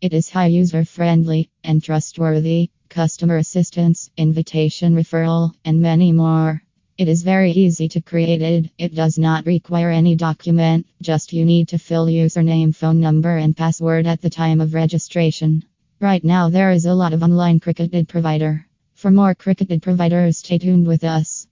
It is high user friendly and trustworthy, customer assistance, invitation referral, and many more. It is very easy to create it. It does not require any document, just you need to fill username, phone number and password at the time of registration. Right now there is a lot of online Cricket ID provider. For more Cricket ID providers stay tuned with us.